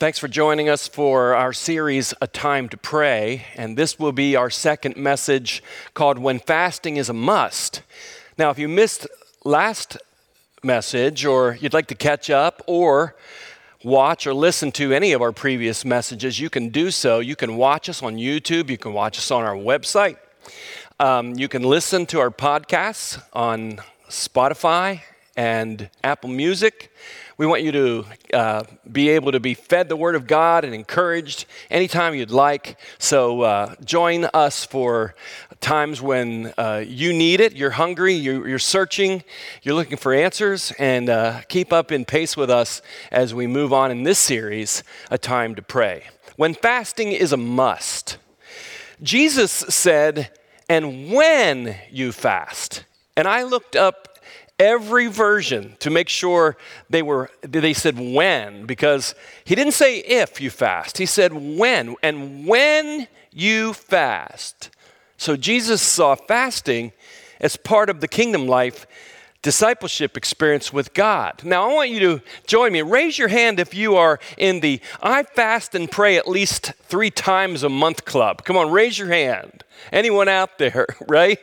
Thanks for joining us for our series, A Time to Pray. And this will be our second message called When Fasting is a Must. Now, if you missed last message, or you'd like to catch up, or watch or listen to any of our previous messages, you can do so. You can watch us on YouTube, you can watch us on our website, um, you can listen to our podcasts on Spotify and Apple Music. We want you to uh, be able to be fed the Word of God and encouraged anytime you'd like. So uh, join us for times when uh, you need it, you're hungry, you're, you're, searching, you're looking for answers, and uh, keep up in pace with us as we move on in this series, A Time to Pray. When fasting is a must, Jesus said, and when you fast. And I looked up every version to make sure they were they said when because he didn't say if you fast. He said when and when you fast. So jesus saw fasting as part of the kingdom life discipleship experience with god. Now i want you to join me. Raise your hand if you are in the i fast and pray at least three times a month club. Come on raise your hand. Anyone out there right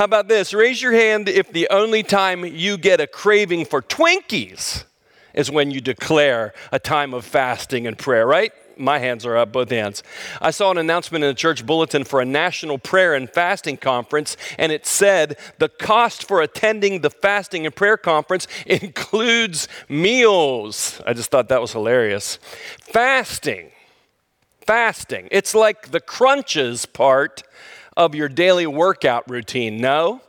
how about this? Raise your hand if the only time you get a craving for Twinkies is when you declare a time of fasting and prayer, right? My hands are up, both hands. I saw an announcement in the church bulletin for a national prayer and fasting conference, and it said the cost for attending the fasting and prayer conference includes meals. I just thought that was hilarious. Fasting, fasting, it's like the crunches part of your daily workout routine. No.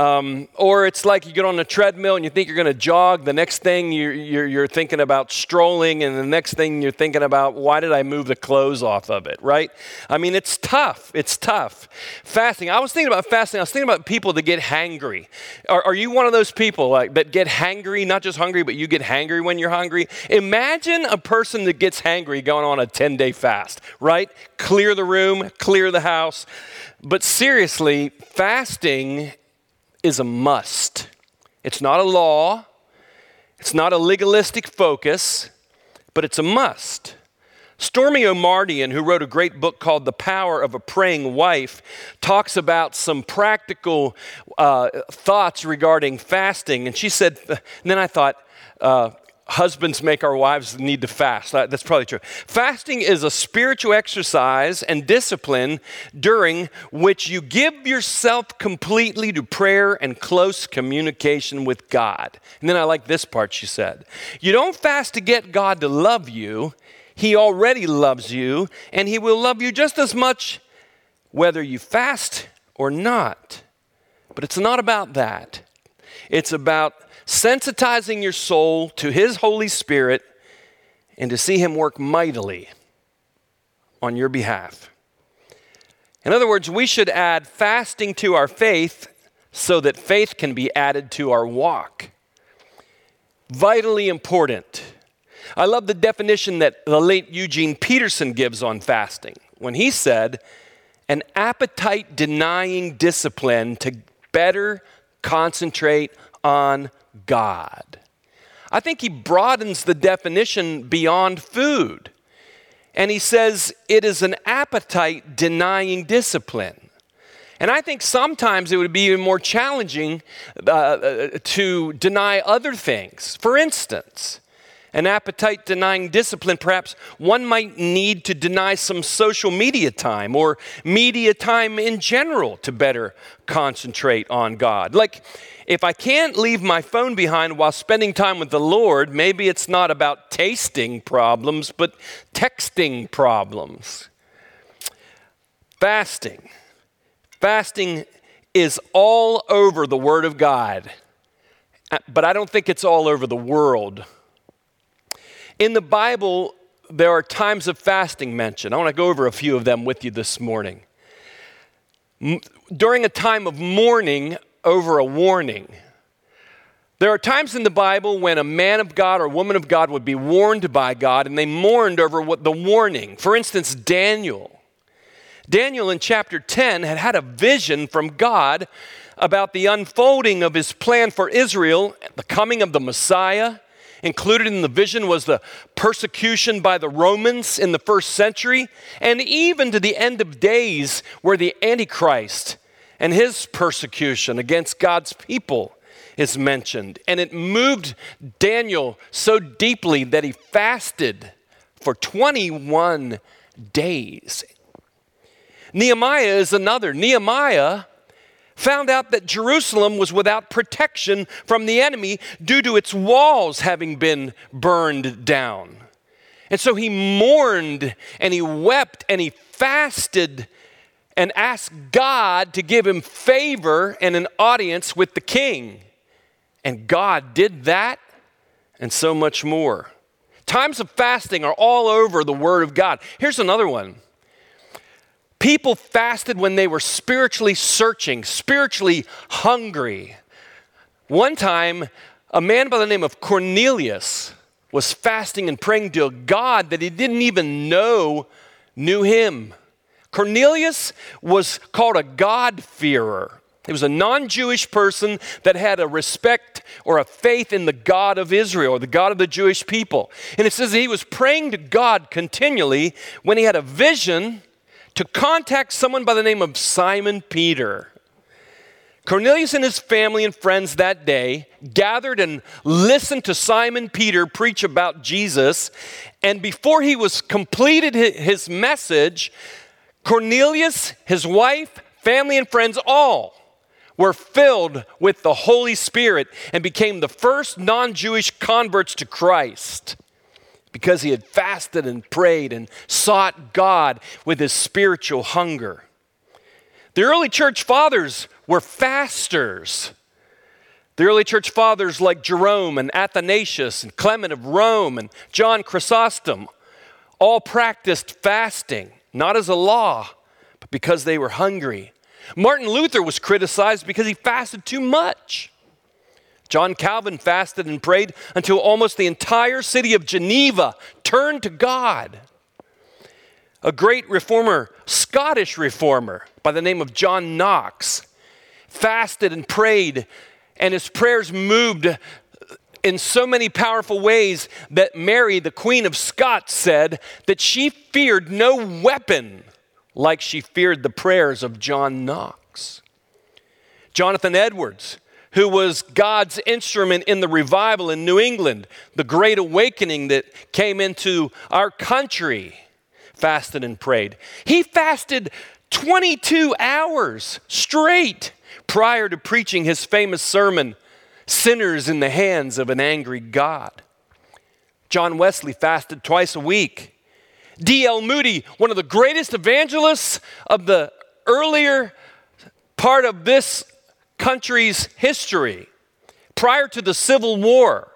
Um, or it's like you get on a treadmill and you think you're going to jog. The next thing you're, you're, you're, thinking about strolling, and the next thing you're thinking about, why did I move the clothes off of it, right? I mean, it's tough. It's tough. Fasting. I was thinking about fasting. I was thinking about people that get hangry. Are, are you one of those people like, that get hangry, not just hungry, but you get hangry when you're hungry? Imagine a person that gets hangry going on a 10 day fast, right? Clear the room, clear the house. But seriously, fasting is a must. It's not a law, it's not a legalistic focus, but it's a must. Stormie Omartian, who wrote a great book called The Power of a Praying Wife, talks about some practical uh, thoughts regarding fasting. And she said, and then I thought, uh, husbands make our wives need to fast. That's probably true. Fasting is a spiritual exercise and discipline during which you give yourself completely to prayer and close communication with God. And then I like this part she said. You don't fast to get God to love you, He already loves you, and He will love you just as much whether you fast or not. But it's not about that. It's about sensitizing your soul to His Holy Spirit and to see Him work mightily on your behalf. In other words, we should add fasting to our faith so that faith can be added to our walk. Vitally important. I love the definition that the late Eugene Peterson gives on fasting when he said, an appetite denying discipline to better concentrate on God. I think he broadens the definition beyond food. And he says it is an appetite denying discipline. And I think sometimes it would be even more challenging uh, uh to deny other things. For instance, an appetite denying discipline, perhaps one might need to deny some social media time or media time in general to better concentrate on God. Like, if I can't leave my phone behind while spending time with the Lord, maybe it's not about tasting problems, but texting problems. Fasting. Fasting is all over the Word of God, but I don't think it's all over the world. In the Bible, there are times of fasting mentioned. I want to go over a few of them with you this morning. During a time of mourning over a warning. There are times in the Bible when a man of God or woman of God would be warned by God and they mourned over what the warning. For instance, Daniel. Daniel in chapter 10 had had a vision from God about the unfolding of his plan for Israel, the coming of the Messiah, Included in the vision was the persecution by the Romans in the first century, and even to the end of days, where the Antichrist and his persecution against God's people is mentioned. And it moved Daniel so deeply that he fasted for 21 days. Nehemiah is another. Nehemiah found out that Jerusalem was without protection from the enemy due to its walls having been burned down. And so he mourned and he wept and he fasted and asked God to give him favor and an audience with the king. And God did that and so much more. Times of fasting are all over the Word of God. Here's another one People fasted when they were spiritually searching, spiritually hungry. One time, a man by the name of Cornelius was fasting and praying to a God that he didn't even know knew him. Cornelius was called a God-fearer. He was a non Jewish person that had a respect or a faith in the God of Israel, the God of the Jewish people. And it says he was praying to God continually when he had a vision to contact someone by the name of Simon Peter. Cornelius and his family and friends that day gathered and listened to Simon Peter preach about Jesus. And before he was completed his message, Cornelius, his wife, family, and friends all were filled with the Holy Spirit and became the first non Jewish converts to Christ because he had fasted and prayed and sought God with his spiritual hunger. The early church fathers were fasters. The early church fathers like Jerome and Athanasius and Clement of Rome and John Chrysostom all practiced fasting, not as a law, but because they were hungry. Martin Luther was criticized because he fasted too much. John Calvin fasted and prayed until almost the entire city of Geneva turned to God. A great reformer, Scottish reformer by the name of John Knox, fasted and prayed, and his prayers moved in so many powerful ways that Mary, the Queen of Scots, said that she feared no weapon like she feared the prayers of John Knox. Jonathan Edwards who was God's instrument in the revival in New England, the great awakening that came into our country, fasted and prayed. He fasted 22 hours straight prior to preaching his famous sermon, Sinners in the Hands of an Angry God. John Wesley fasted twice a week. D.L. Moody, one of the greatest evangelists of the earlier part of this country's history prior to the Civil War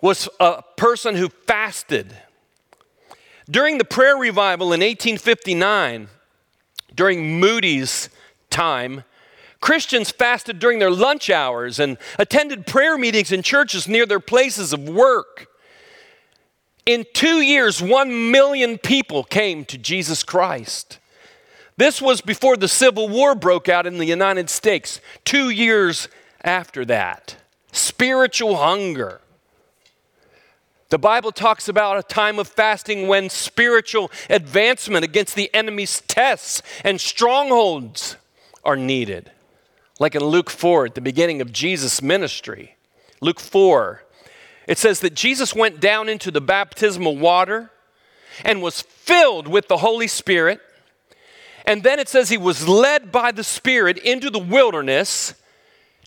was a person who fasted. During the prayer revival in 1859, during Moody's time, Christians fasted during their lunch hours and attended prayer meetings in churches near their places of work. In two years, one million people came to Jesus Christ. This was before the Civil War broke out in the United States, two years after that. Spiritual hunger. The Bible talks about a time of fasting when spiritual advancement against the enemy's tests and strongholds are needed. Like in Luke 4 at the beginning of Jesus' ministry. Luke 4, it says that Jesus went down into the baptismal water and was filled with the Holy Spirit and then it says he was led by the Spirit into the wilderness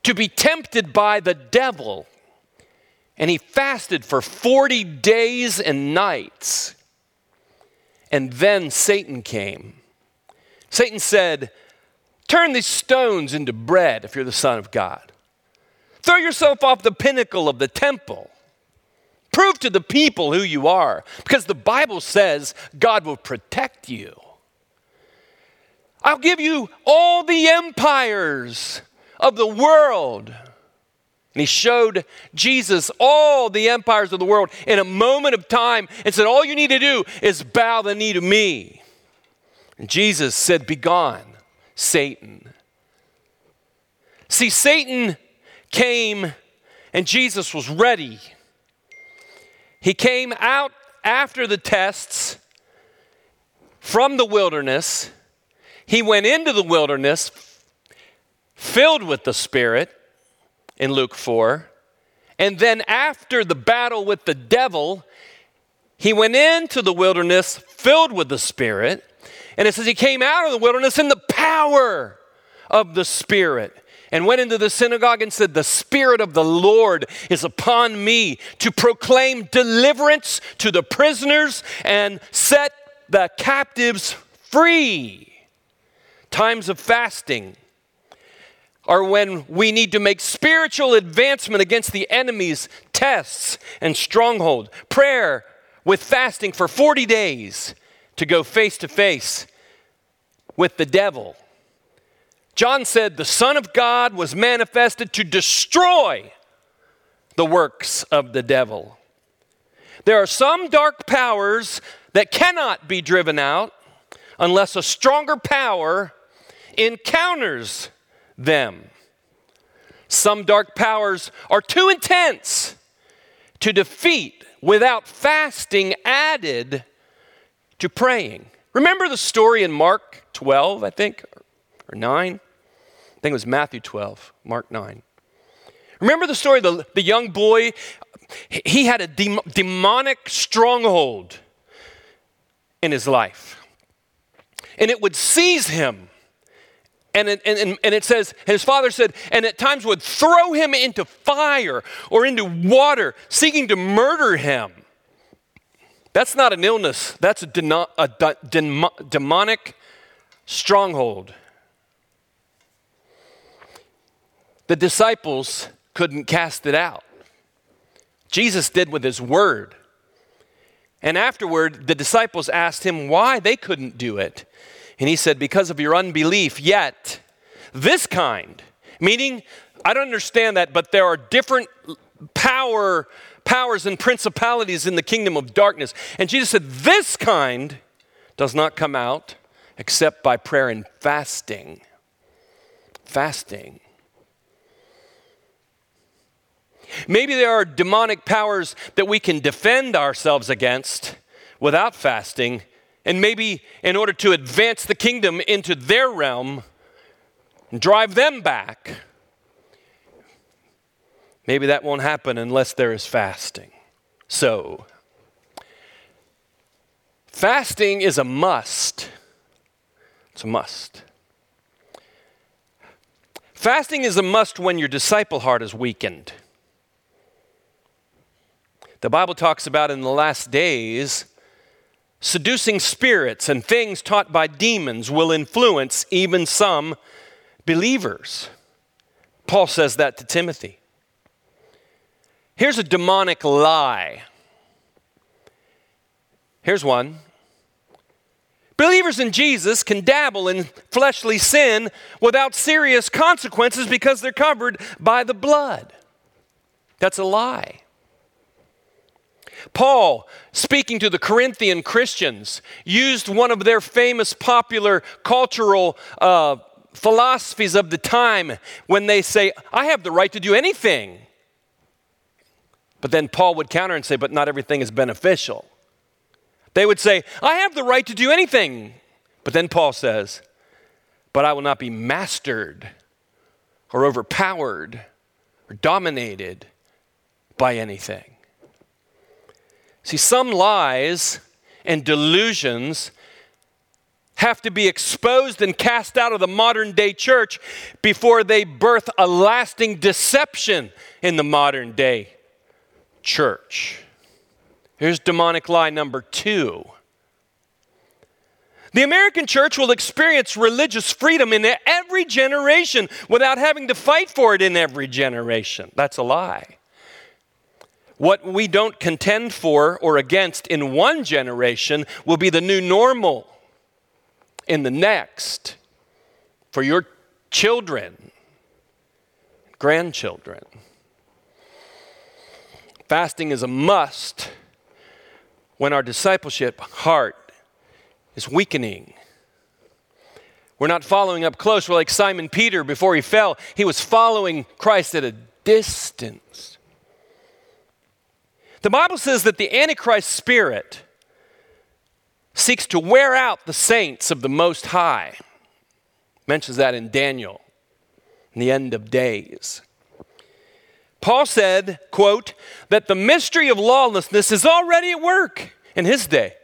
to be tempted by the devil. And he fasted for 40 days and nights. And then Satan came. Satan said, Turn these stones into bread if you're the Son of God. Throw yourself off the pinnacle of the temple. Prove to the people who you are, because the Bible says God will protect you. I'll give you all the empires of the world. And he showed Jesus all the empires of the world in a moment of time and said, All you need to do is bow the knee to me. And Jesus said, Begone, Satan. See, Satan came and Jesus was ready. He came out after the tests from the wilderness. He went into the wilderness filled with the Spirit in Luke 4. And then after the battle with the devil, he went into the wilderness filled with the Spirit. And it says he came out of the wilderness in the power of the Spirit and went into the synagogue and said, The Spirit of the Lord is upon me to proclaim deliverance to the prisoners and set the captives free. Times of fasting are when we need to make spiritual advancement against the enemy's tests and stronghold. Prayer with fasting for 40 days to go face to face with the devil. John said, The Son of God was manifested to destroy the works of the devil. There are some dark powers that cannot be driven out unless a stronger power encounters them. Some dark powers are too intense to defeat without fasting added to praying. Remember the story in Mark 12, I think, or 9? I think it was Matthew 12, Mark 9. Remember the story, the, the young boy, he had a dem- demonic stronghold in his life. And it would seize him and it, and, and it says, his father said, and at times would throw him into fire or into water, seeking to murder him. That's not an illness, that's a, a de, demonic stronghold. The disciples couldn't cast it out. Jesus did with his word. And afterward, the disciples asked him why they couldn't do it. And he said, Because of your unbelief, yet this kind, meaning, I don't understand that, but there are different power, powers and principalities in the kingdom of darkness. And Jesus said, This kind does not come out except by prayer and fasting. Fasting. Maybe there are demonic powers that we can defend ourselves against without fasting, and maybe in order to advance the kingdom into their realm, and drive them back, maybe that won't happen unless there is fasting. So, fasting is a must. It's a must. Fasting is a must when your disciple heart is weakened. The Bible talks about in the last days Seducing spirits and things taught by demons will influence even some believers. Paul says that to Timothy. Here's a demonic lie. Here's one. Believers in Jesus can dabble in fleshly sin without serious consequences because they're covered by the blood. That's a lie. Paul, speaking to the Corinthian Christians, used one of their famous popular cultural uh, philosophies of the time when they say, I have the right to do anything. But then Paul would counter and say, But not everything is beneficial. They would say, I have the right to do anything. But then Paul says, But I will not be mastered or overpowered or dominated by anything. See, some lies and delusions have to be exposed and cast out of the modern day church before they birth a lasting deception in the modern day church. Here's demonic lie number two. The American church will experience religious freedom in every generation without having to fight for it in every generation. That's a lie. What we don't contend for or against in one generation will be the new normal in the next for your children, grandchildren. Fasting is a must when our discipleship heart is weakening. We're not following up close. We're like Simon Peter before he fell. He was following Christ at a distance The Bible says that the Antichrist spirit seeks to wear out the saints of the Most High. Mentions that in Daniel, in the end of days. Paul said, quote, that the mystery of lawlessness is already at work in his day,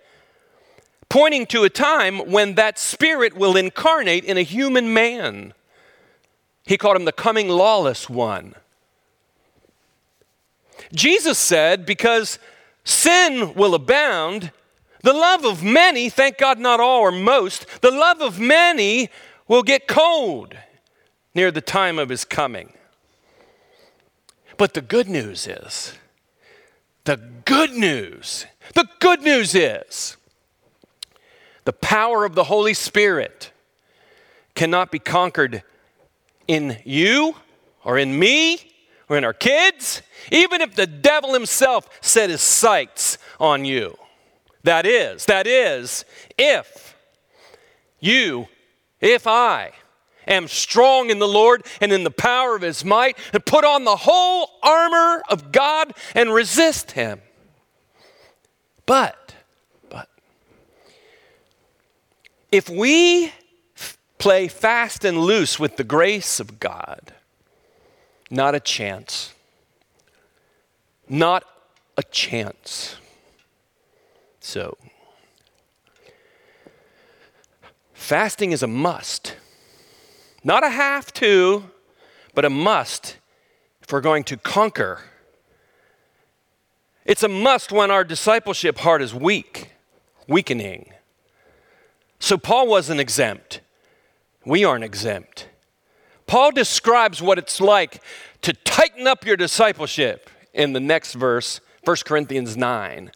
pointing to a time when that spirit will incarnate in a human man. He called him the coming lawless one. Jesus said, because sin will abound, the love of many, thank God not all or most, the love of many will get cold near the time of his coming. But the good news is, the good news, the good news is, the power of the Holy Spirit cannot be conquered in you or in me or in our kids, even if the devil himself set his sights on you. That is, that is, if you, if I, am strong in the Lord and in the power of his might, and put on the whole armor of God and resist him. But, but, if we play fast and loose with the grace of God, not a chance. Not a chance. So, fasting is a must. Not a have to, but a must if we're going to conquer. It's a must when our discipleship heart is weak, weakening. So, Paul wasn't exempt. We aren't exempt. Paul describes what it's like to tighten up your discipleship in the next verse, 1 Corinthians 9.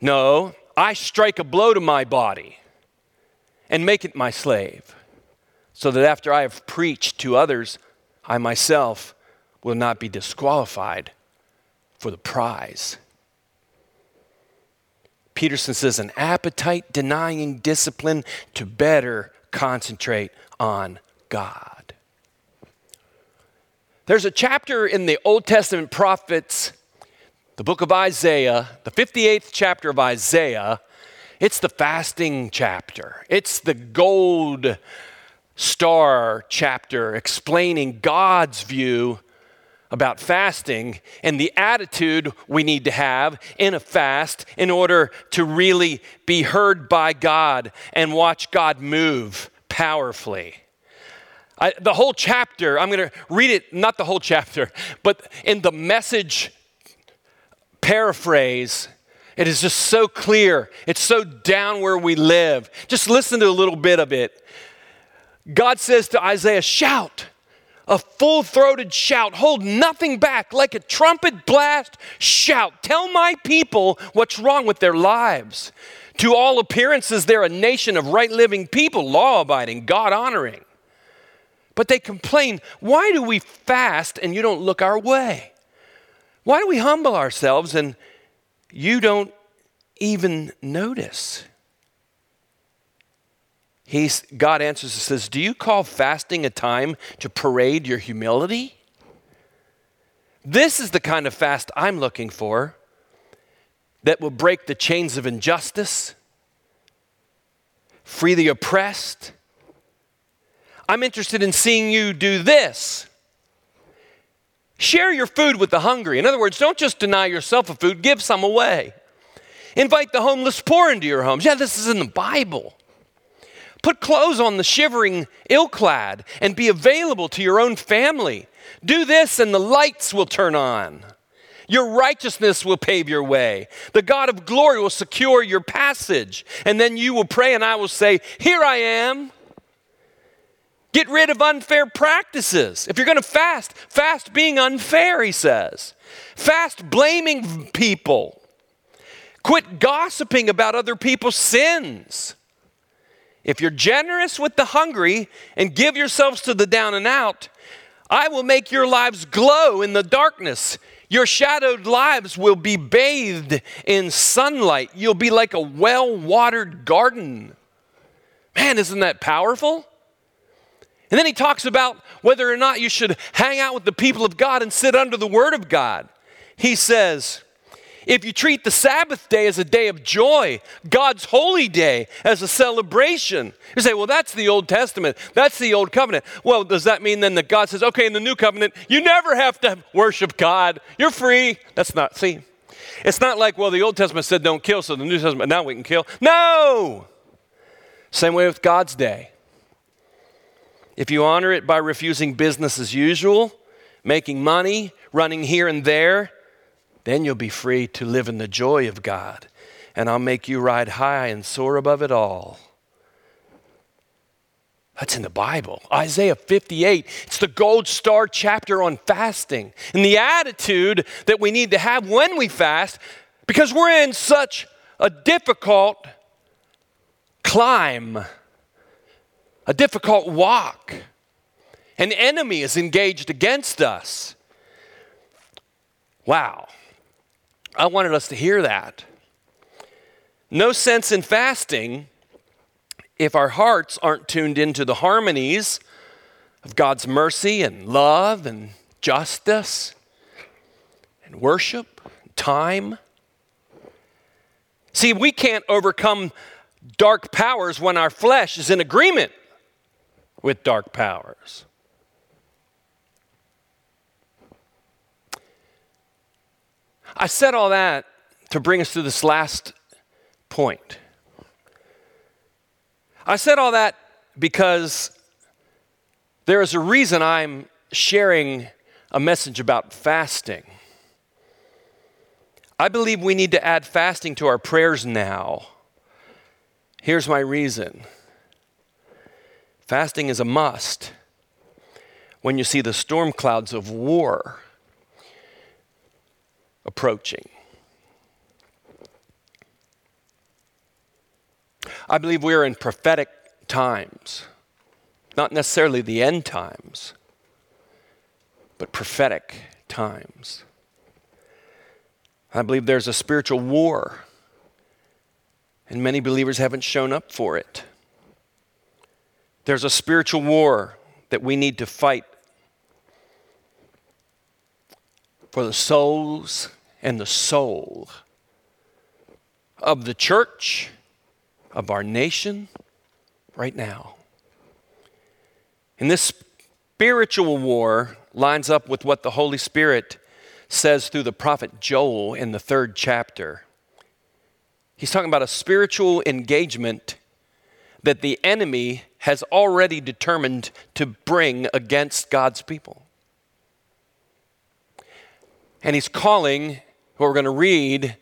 No, I strike a blow to my body and make it my slave, so that after I have preached to others, I myself will not be disqualified for the prize. Peterson says, an appetite denying discipline to better concentrate on God. There's a chapter in the Old Testament prophets the book of Isaiah, the 58th chapter of Isaiah, it's the fasting chapter. It's the gold star chapter explaining God's view about fasting and the attitude we need to have in a fast in order to really be heard by God and watch God move powerfully. I, the whole chapter, I'm going to read it, not the whole chapter, but in the message paraphrase, it is just so clear. It's so down where we live. Just listen to a little bit of it. God says to Isaiah, Shout, a full throated shout, hold nothing back, like a trumpet blast, shout. Tell my people what's wrong with their lives. To all appearances, they're a nation of right living people, law abiding, God honoring. But they complain, Why do we fast and you don't look our way? Why do we humble ourselves and you don't even notice? He's, God answers and says, Do you call fasting a time to parade your humility? This is the kind of fast I'm looking for that will break the chains of injustice, free the oppressed. I'm interested in seeing you do this Share your food with the hungry. In other words, don't just deny yourself a food, give some away. Invite the homeless poor into your homes. Yeah, this is in the Bible. Put clothes on the shivering, ill clad, and be available to your own family. Do this, and the lights will turn on. Your righteousness will pave your way. The God of glory will secure your passage. And then you will pray, and I will say, Here I am. Get rid of unfair practices. If you're going to fast, fast being unfair, he says. Fast blaming people. Quit gossiping about other people's sins. If you're generous with the hungry and give yourselves to the down and out, I will make your lives glow in the darkness. Your shadowed lives will be bathed in sunlight. You'll be like a well watered garden. Man, isn't that powerful? And then he talks about whether or not you should hang out with the people of God and sit under the Word of God. he says, if you treat the Sabbath day as a day of joy, God's holy day as a celebration, you say, well, that's the Old Testament. That's the Old Covenant. Well, does that mean then that God says, okay, in the New Covenant, you never have to worship God? You're free. That's not, see, it's not like, well, the Old Testament said don't kill, so the New Testament, now we can kill. No! Same way with God's day. If you honor it by refusing business as usual, making money, running here and there, then you'll be free to live in the joy of God. And I'll make you ride high and soar above it all. That's in the Bible. Isaiah 58. It's the gold star chapter on fasting and the attitude that we need to have when we fast because we're in such a difficult climb, a difficult walk. An enemy is engaged against us. Wow. I wanted us to hear that. No sense in fasting if our hearts aren't tuned into the harmonies of God's mercy and love and justice and worship, and time. See, we can't overcome dark powers when our flesh is in agreement with dark powers. I said all that to bring us to this last point. I said all that because there is a reason I'm sharing a message about fasting. I believe we need to add fasting to our prayers now. Here's my reason fasting is a must when you see the storm clouds of war approaching. I believe we are in prophetic times, not necessarily the end times, but prophetic times. I believe there's a spiritual war, and many believers haven't shown up for it. There's a spiritual war that we need to fight for the souls and the soul of the church of our nation right now. And this spiritual war lines up with what the Holy Spirit says through the prophet Joel in the third chapter. He's talking about a spiritual engagement that the enemy has already determined to bring against God's people. And he's calling, what we're going to read,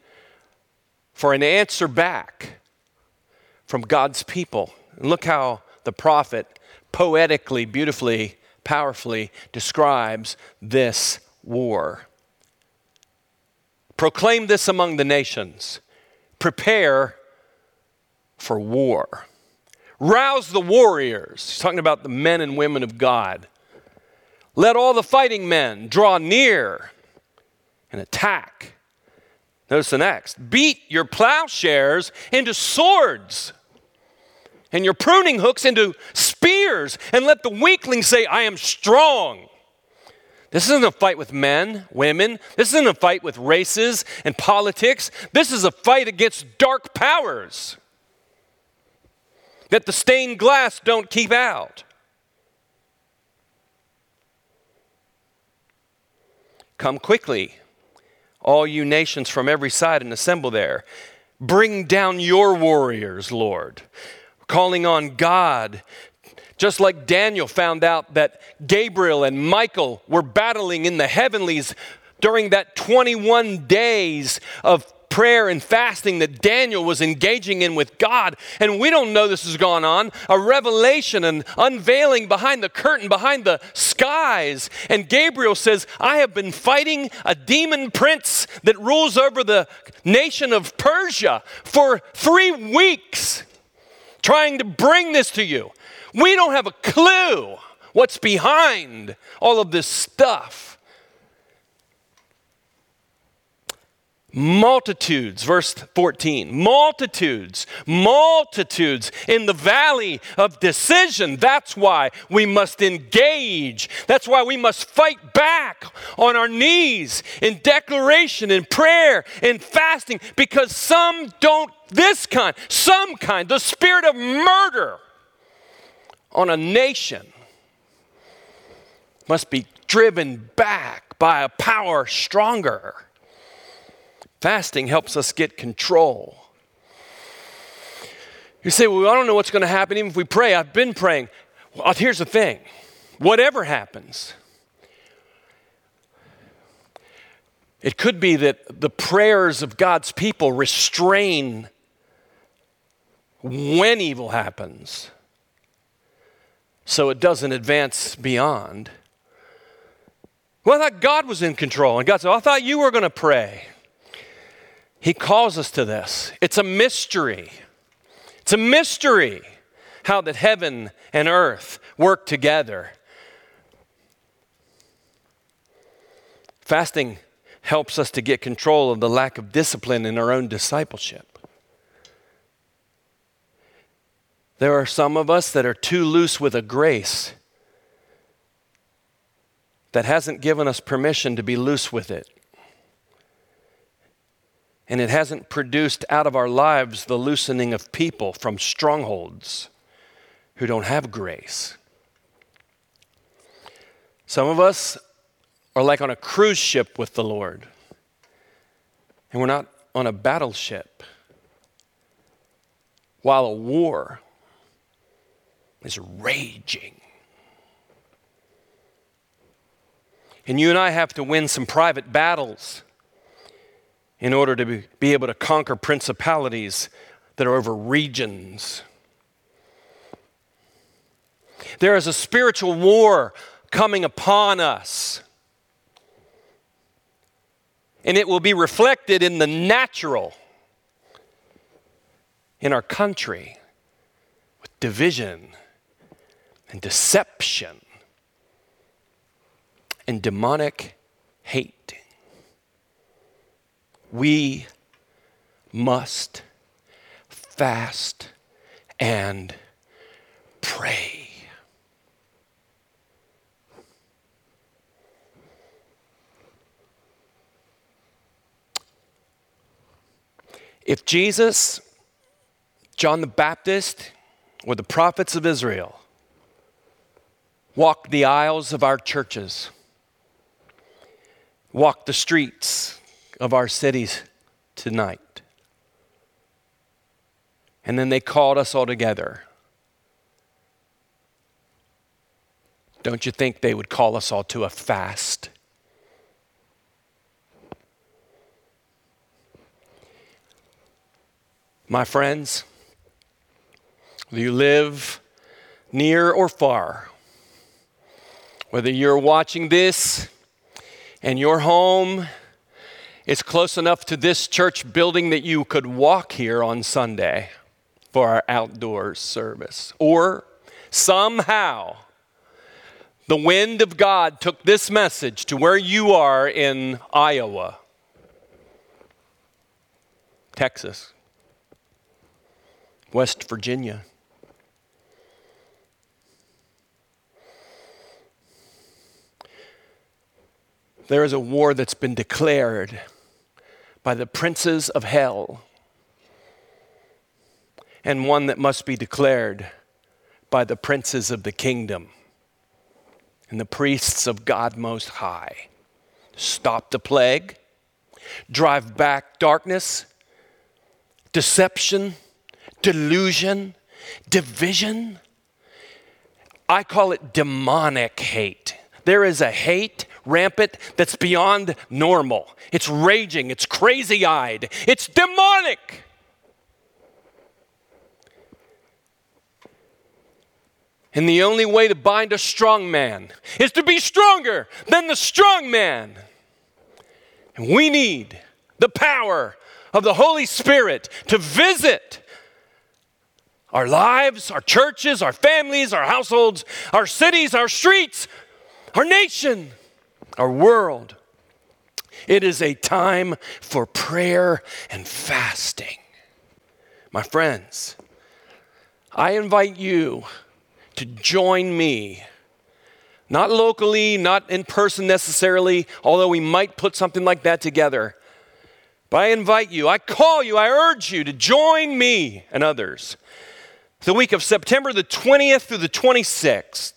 for an answer back from God's people. And look how the prophet poetically, beautifully, powerfully describes this war. Proclaim this among the nations. Prepare for war. Rouse the warriors. He's talking about the men and women of God. Let all the fighting men draw near and attack. Notice the next beat your plowshares into swords and your pruning hooks into spears, and let the weakling say, I am strong. This isn't a fight with men, women. This isn't a fight with races and politics. This is a fight against dark powers that the stained glass don't keep out. Come quickly, all you nations from every side, and assemble there. Bring down your warriors, Lord calling on God. Just like Daniel found out that Gabriel and Michael were battling in the heavenlies during that 21 days of prayer and fasting that Daniel was engaging in with God. And we don't know this has gone on. A revelation, an unveiling behind the curtain, behind the skies. And Gabriel says, I have been fighting a demon prince that rules over the nation of Persia for three weeks trying to bring this to you. We don't have a clue what's behind all of this stuff. Multitudes, verse 14, multitudes, multitudes in the valley of decision. That's why we must engage. That's why we must fight back on our knees in declaration, in prayer, in fasting, because some don't, this kind, some kind, the spirit of murder on a nation must be driven back by a power stronger Fasting helps us get control. You say, Well, I don't know what's going to happen even if we pray. I've been praying. Well, here's the thing whatever happens, it could be that the prayers of God's people restrain when evil happens so it doesn't advance beyond. Well, I thought God was in control. And God said, I thought you were going to pray. He calls us to this. It's a mystery. It's a mystery how that heaven and earth work together. Fasting helps us to get control of the lack of discipline in our own discipleship. There are some of us that are too loose with a grace that hasn't given us permission to be loose with it and it hasn't produced out of our lives the loosening of people from strongholds who don't have grace. Some of us are like on a cruise ship with the Lord, and we're not on a battleship while a war is raging. And you and I have to win some private battles in order to be, able to conquer principalities that are over regions. There is a spiritual war coming upon us. And it will be reflected in the natural in our country with division and deception and demonic hate we must fast and pray. If Jesus, John the Baptist, or the prophets of Israel walked the aisles of our churches, walked the streets of our cities tonight. And then they called us all together. Don't you think they would call us all to a fast? My friends, whether you live near or far, whether you're watching this and your home it's close enough to this church building that you could walk here on Sunday for our outdoors service. Or somehow, the wind of God took this message to where you are in Iowa, Texas, West Virginia. There is a war that's been declared by the princes of hell, and one that must be declared by the princes of the kingdom and the priests of God Most High. Stop the plague, drive back darkness, deception, delusion, division. I call it demonic hate. There is a hate rampant that's beyond normal. It's raging, it's crazy eyed, it's demonic. And the only way to bind a strong man is to be stronger than the strong man. And we need the power of the Holy Spirit to visit our lives, our churches, our families, our households, our cities, our streets, our nation our world. It is a time for prayer and fasting. My friends, I invite you to join me, not locally, not in person necessarily, although we might put something like that together. But I invite you, I call you, I urge you to join me and others the week of September the 20th through the 26th.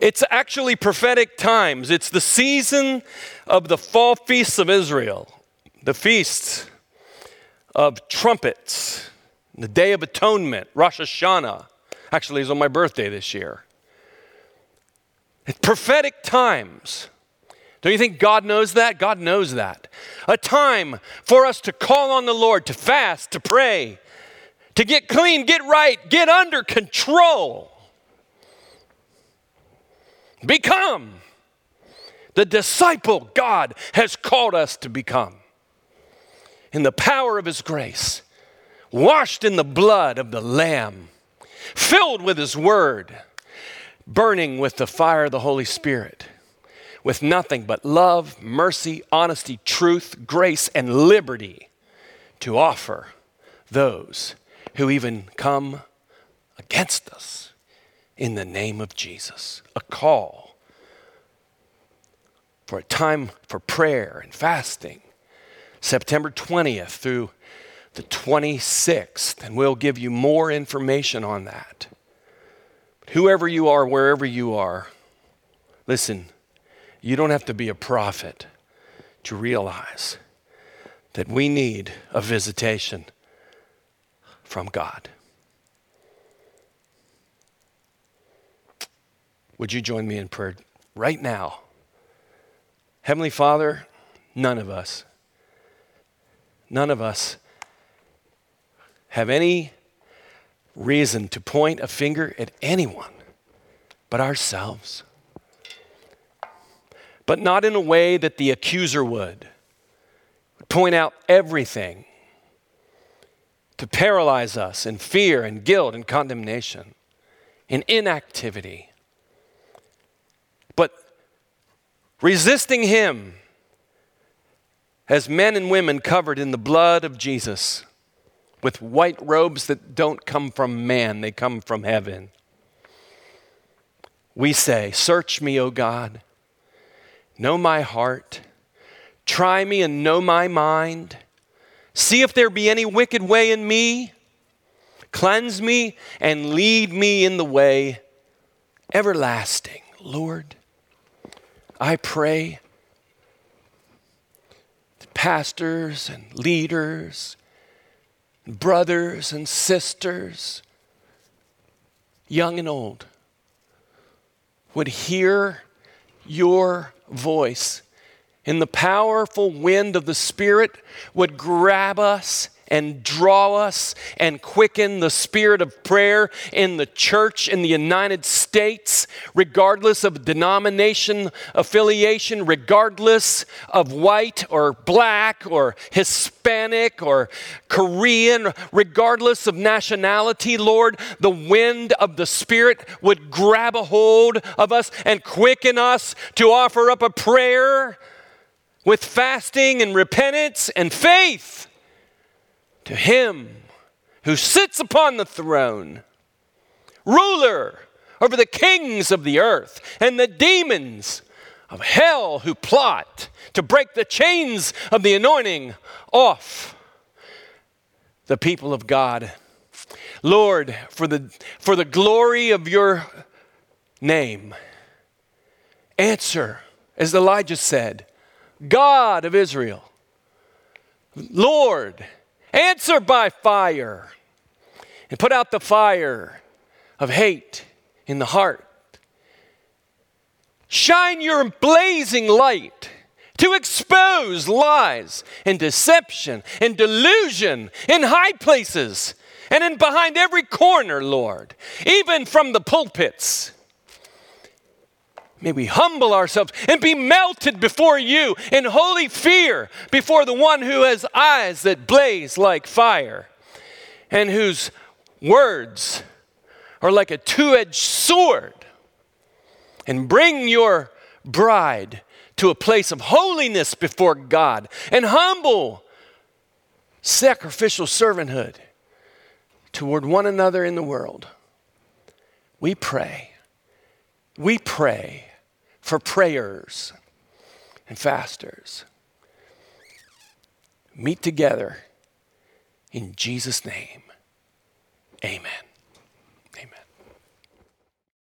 It's actually prophetic times. It's the season of the fall feasts of Israel, the feasts of trumpets, the Day of Atonement, Rosh Hashanah. Actually, it's on my birthday this year. It's prophetic times. Don't you think God knows that? God knows that. A time for us to call on the Lord, to fast, to pray, to get clean, get right, get under control. Become the disciple God has called us to become. In the power of His grace, washed in the blood of the Lamb, filled with His Word, burning with the fire of the Holy Spirit, with nothing but love, mercy, honesty, truth, grace, and liberty to offer those who even come against us in the name of Jesus. A call for a time for prayer and fasting, September 20th through the 26th, and we'll give you more information on that. But whoever you are, wherever you are, listen, you don't have to be a prophet to realize that we need a visitation from God. Would you join me in prayer right now? Heavenly Father, none of us, none of us have any reason to point a finger at anyone but ourselves. But not in a way that the accuser would. Point out everything to paralyze us in fear and guilt and condemnation, in inactivity. But resisting Him as men and women covered in the blood of Jesus with white robes that don't come from man, they come from heaven. We say, Search me, O God, know my heart, try me and know my mind. See if there be any wicked way in me. Cleanse me and lead me in the way everlasting. Lord, I pray that pastors and leaders, brothers and sisters, young and old, would hear your voice. And the powerful wind of the Spirit would grab us and draw us and quicken the spirit of prayer in the church in the United States, regardless of denomination affiliation, regardless of white or black or Hispanic or Korean, regardless of nationality, Lord, the wind of the Spirit would grab a hold of us and quicken us to offer up a prayer with fasting and repentance and faith to him who sits upon the throne, ruler over the kings of the earth and the demons of hell who plot to break the chains of the anointing off the people of God. Lord, for the, for the glory of your name, answer, as Elijah said, God of Israel, Lord, answer by fire and put out the fire of hate in the heart. Shine your blazing light to expose lies and deception and delusion in high places and in behind every corner, Lord, even from the pulpits. May we humble ourselves and be melted before you in holy fear before the one who has eyes that blaze like fire and whose words are like a two edged sword. And bring your bride to a place of holiness before God and humble sacrificial servanthood toward one another in the world. We pray. We pray for prayers and fasters. Meet together in Jesus' name. Amen.